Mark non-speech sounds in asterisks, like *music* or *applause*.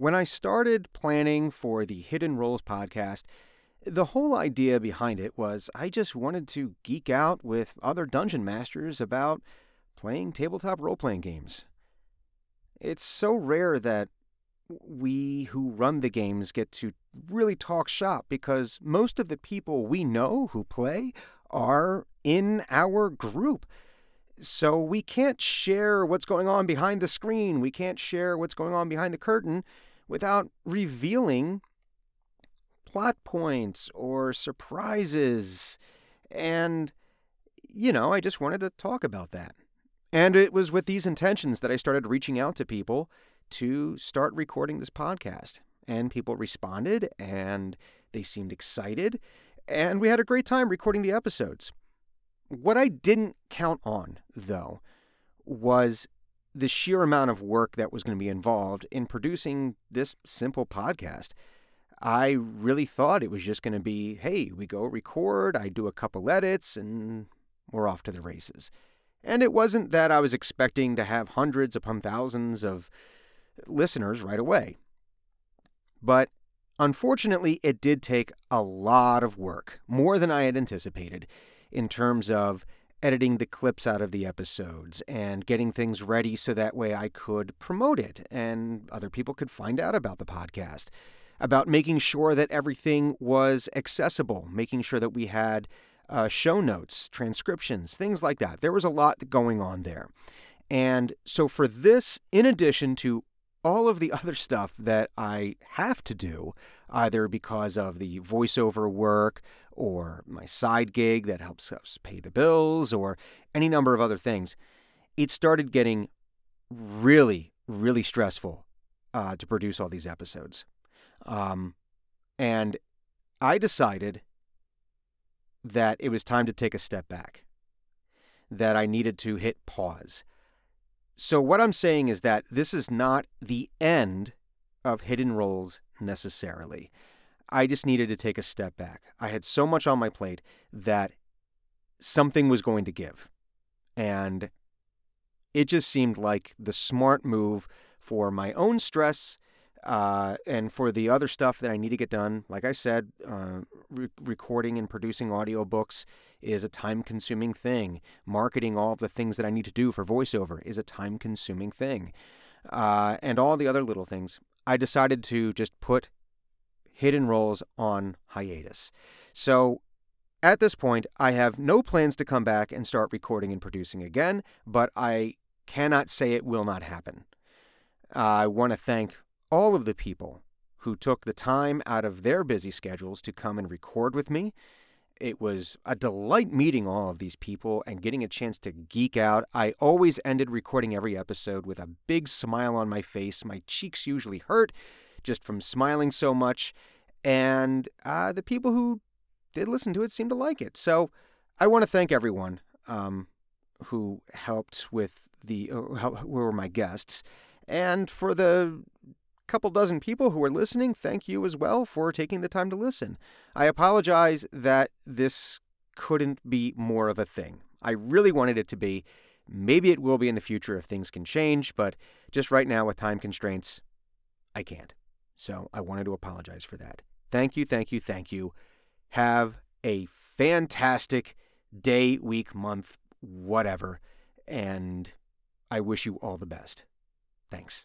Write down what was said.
When I started planning for the Hidden Roles podcast, the whole idea behind it was I just wanted to geek out with other dungeon masters about playing tabletop role playing games. It's so rare that we who run the games get to really talk shop because most of the people we know who play are in our group. So we can't share what's going on behind the screen. We can't share what's going on behind the curtain without revealing plot points or surprises. And, you know, I just wanted to talk about that. And it was with these intentions that I started reaching out to people to start recording this podcast. And people responded and they seemed excited. And we had a great time recording the episodes. What I didn't count on, though, was the sheer amount of work that was going to be involved in producing this simple podcast. I really thought it was just going to be hey, we go record, I do a couple edits, and we're off to the races. And it wasn't that I was expecting to have hundreds upon thousands of listeners right away. But unfortunately, it did take a lot of work, more than I had anticipated, in terms of editing the clips out of the episodes and getting things ready so that way I could promote it and other people could find out about the podcast. About making sure that everything was accessible, making sure that we had uh, show notes, transcriptions, things like that. There was a lot going on there. And so, for this, in addition to all of the *laughs* other stuff that I have to do, either because of the voiceover work or my side gig that helps us pay the bills or any number of other things, it started getting really, really stressful uh, to produce all these episodes. Um, and I decided that it was time to take a step back, that I needed to hit pause. So, what I'm saying is that this is not the end of hidden roles necessarily. I just needed to take a step back. I had so much on my plate that something was going to give. And it just seemed like the smart move for my own stress uh, and for the other stuff that I need to get done. Like I said, uh, re- recording and producing audiobooks is a time consuming thing. Marketing all of the things that I need to do for voiceover is a time consuming thing. Uh, and all the other little things. I decided to just put hidden roles on hiatus. So at this point, I have no plans to come back and start recording and producing again, but I cannot say it will not happen. I want to thank all of the people who took the time out of their busy schedules to come and record with me. It was a delight meeting all of these people and getting a chance to geek out. I always ended recording every episode with a big smile on my face. My cheeks usually hurt just from smiling so much. And uh, the people who did listen to it seemed to like it. So I want to thank everyone um, who helped with the, uh, who were my guests. And for the couple dozen people who are listening, thank you as well for taking the time to listen. I apologize that this couldn't be more of a thing. I really wanted it to be. Maybe it will be in the future if things can change, but just right now with time constraints, I can't. So I wanted to apologize for that. Thank you, thank you, thank you. Have a fantastic day, week, month, whatever. And I wish you all the best. Thanks.